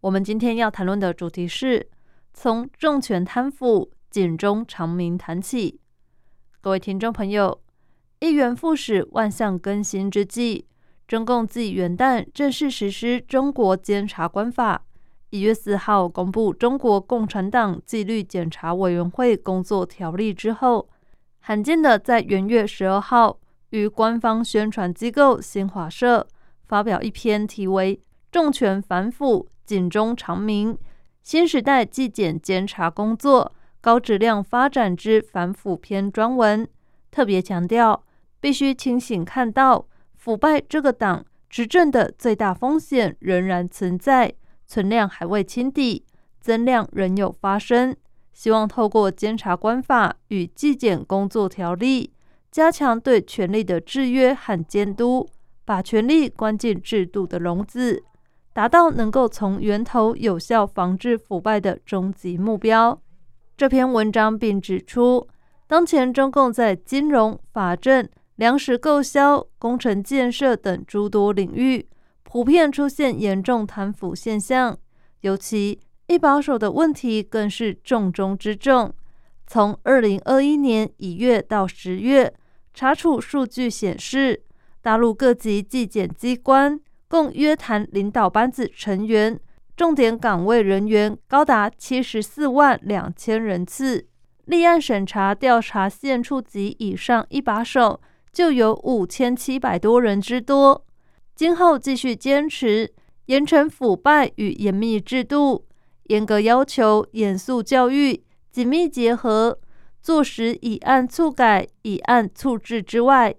我们今天要谈论的主题是从政权贪腐、警钟长鸣谈起。各位听众朋友，一元复始、万象更新之际，中共自元旦正式实施《中国监察官法》，一月四号公布《中国共产党纪律检查委员会工作条例》之后，罕见的在元月十二号。与官方宣传机构新华社发表一篇题为《重拳反腐，警钟长鸣：新时代纪检监察工作高质量发展之反腐篇》专文，特别强调必须清醒看到腐败这个党执政的最大风险仍然存在，存量还未清底，增量仍有发生。希望透过监察官法与纪检工作条例。加强对权力的制约和监督，把权力关进制度的笼子，达到能够从源头有效防治腐败的终极目标。这篇文章并指出，当前中共在金融、法政、粮食购销、工程建设等诸多领域，普遍出现严重贪腐现象，尤其一把手的问题更是重中之重。从二零二一年一月到十月，查处数据显示，大陆各级纪检机关共约谈领导班子成员、重点岗位人员高达七十四万两千人次，立案审查调查县处级以上一把手就有五千七百多人之多。今后继续坚持严惩腐败与严密制度，严格要求严肃教育。紧密结合，做实以案促改、以案促治之外，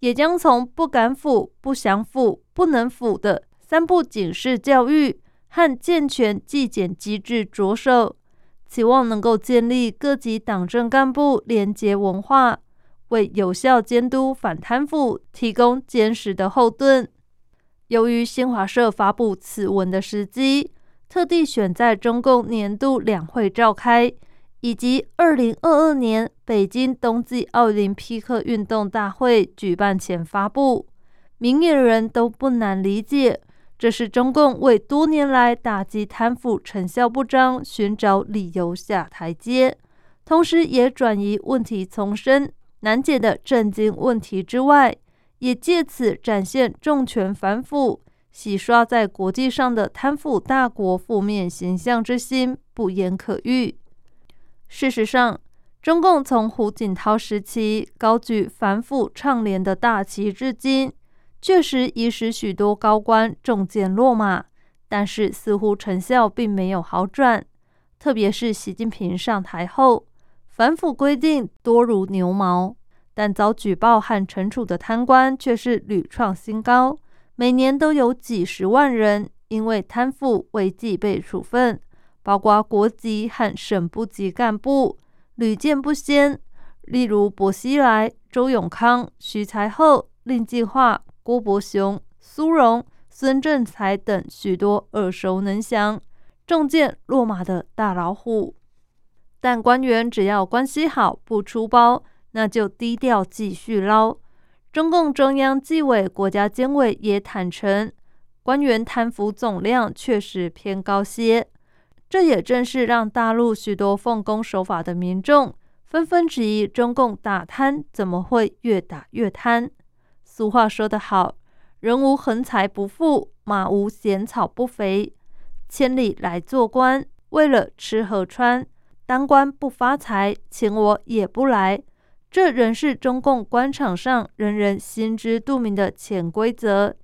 也将从不敢腐、不想腐、不能腐的三不警示教育和健全纪检机制着手，期望能够建立各级党政干部廉洁文化，为有效监督反贪腐提供坚实的后盾。由于新华社发布此文的时机，特地选在中共年度两会召开。以及二零二二年北京冬季奥林匹克运动大会举办前发布，明眼人都不难理解，这是中共为多年来打击贪腐成效不彰寻找理由下台阶，同时也转移问题丛生难解的震惊问题之外，也借此展现重拳反腐、洗刷在国际上的贪腐大国负面形象之心不言可喻。事实上，中共从胡锦涛时期高举反腐倡廉的大旗至今，确实已使许多高官中箭落马，但是似乎成效并没有好转。特别是习近平上台后，反腐规定多如牛毛，但遭举报和惩处的贪官却是屡创新高，每年都有几十万人因为贪腐违纪被处分。包括国级和省部级干部屡见不鲜，例如薄熙来、周永康、徐才厚、令计划、郭伯雄、苏荣、孙政才等许多耳熟能详、中箭落马的大老虎。但官员只要关系好，不出包，那就低调继续捞。中共中央纪委国家监委也坦诚，官员贪腐总量确实偏高些。这也正是让大陆许多奉公守法的民众纷纷质疑：中共打贪怎么会越打越贪？俗话说得好，人无横财不富，马无闲草不肥。千里来做官，为了吃喝穿，当官不发财，请我也不来。这仍是中共官场上人人心知肚明的潜规则，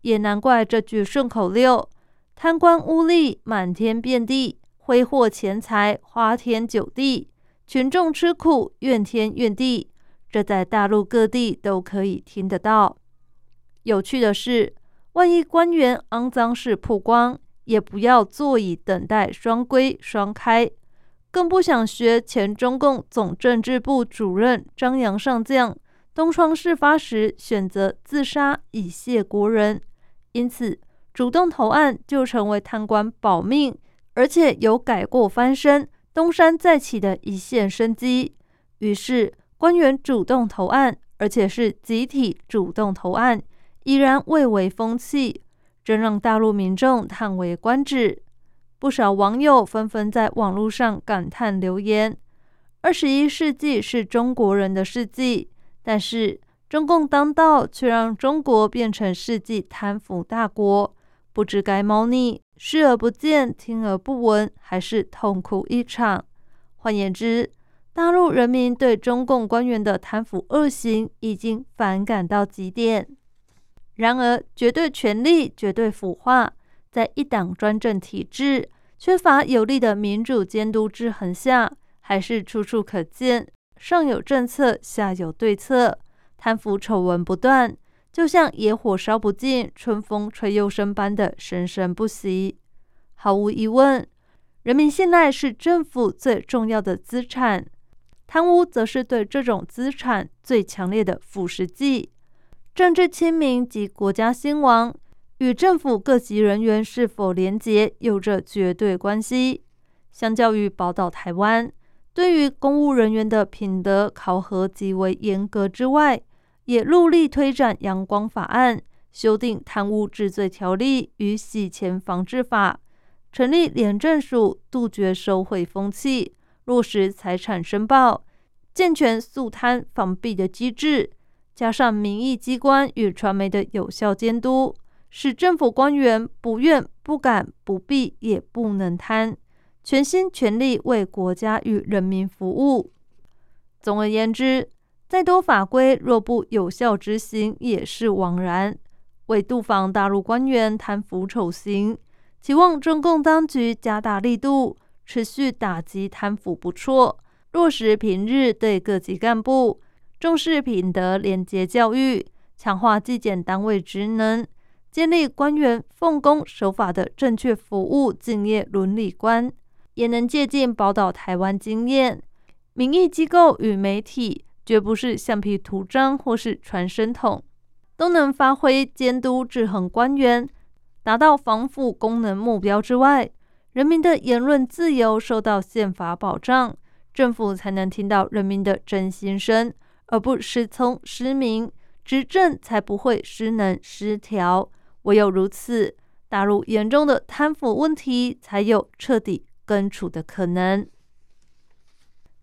也难怪这句顺口溜。贪官污吏满天遍地，挥霍钱财花天酒地，群众吃苦怨天怨地。这在大陆各地都可以听得到。有趣的是，万一官员肮脏事曝光，也不要坐以等待双规双开，更不想学前中共总政治部主任张杨上将东窗事发时选择自杀以谢国人，因此主动投案就成为贪官保命，而且有改过翻身、东山再起的一线生机。于是官员主动投案，而且是集体主动投案，依然蔚为风气，真让大陆民众叹为观止。不少网友纷纷在网络上感叹留言：“二十一世纪是中国人的世纪。”但是中共当道，却让中国变成世纪贪腐大国，不知该猫腻，视而不见，听而不闻，还是痛哭一场。换言之，大陆人民对中共官员的贪腐恶行已经反感到极点。然而，绝对权力、绝对腐化，在一党专政体制、缺乏有力的民主监督制衡下，还是处处可见。上有政策，下有对策，贪腐丑闻不断，就像野火烧不尽，春风吹又生般的生生不息。毫无疑问，人民信赖是政府最重要的资产，贪污则是对这种资产最强烈的腐蚀剂。政治清明及国家兴亡，与政府各级人员是否廉洁有着绝对关系。相较于宝岛台湾。对于公务人员的品德考核极为严格之外，也努力推展阳光法案，修订贪污治罪条例与洗钱防治法，成立廉政署，杜绝收贿风气，落实财产申报，健全肃贪防弊的机制，加上民意机关与传媒的有效监督，使政府官员不愿、不敢、不必也不能贪。全心全力为国家与人民服务。总而言之，再多法规若不有效执行，也是枉然。为杜防大陆官员贪腐丑行，期望中共当局加大力度，持续打击贪腐不辍，落实平日对各级干部重视品德廉洁教育，强化纪检单位职能，建立官员奉公守法的正确服务敬业伦理观。也能借鉴宝岛台湾经验，民意机构与媒体绝不是橡皮图章或是传声筒，都能发挥监督制衡官员，达到防腐功能目标之外，人民的言论自由受到宪法保障，政府才能听到人民的真心声，而不失聪失明，执政才不会失能失调。唯有如此，大陆严重的贪腐问题才有彻底。根除的可能。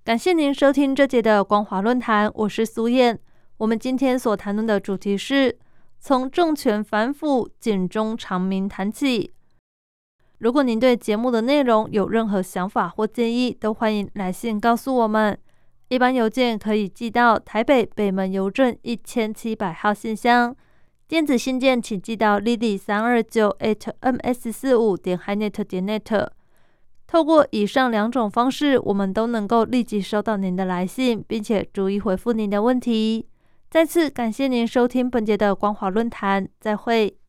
感谢您收听这节的光华论坛，我是苏燕。我们今天所谈论的主题是从政权反腐、警钟长鸣谈起。如果您对节目的内容有任何想法或建议，都欢迎来信告诉我们。一般邮件可以寄到台北北门邮政一千七百号信箱，电子信件请寄到 lily 三二九 at ms 四五点 hinet 点 net。透过以上两种方式，我们都能够立即收到您的来信，并且逐一回复您的问题。再次感谢您收听本节的光华论坛，再会。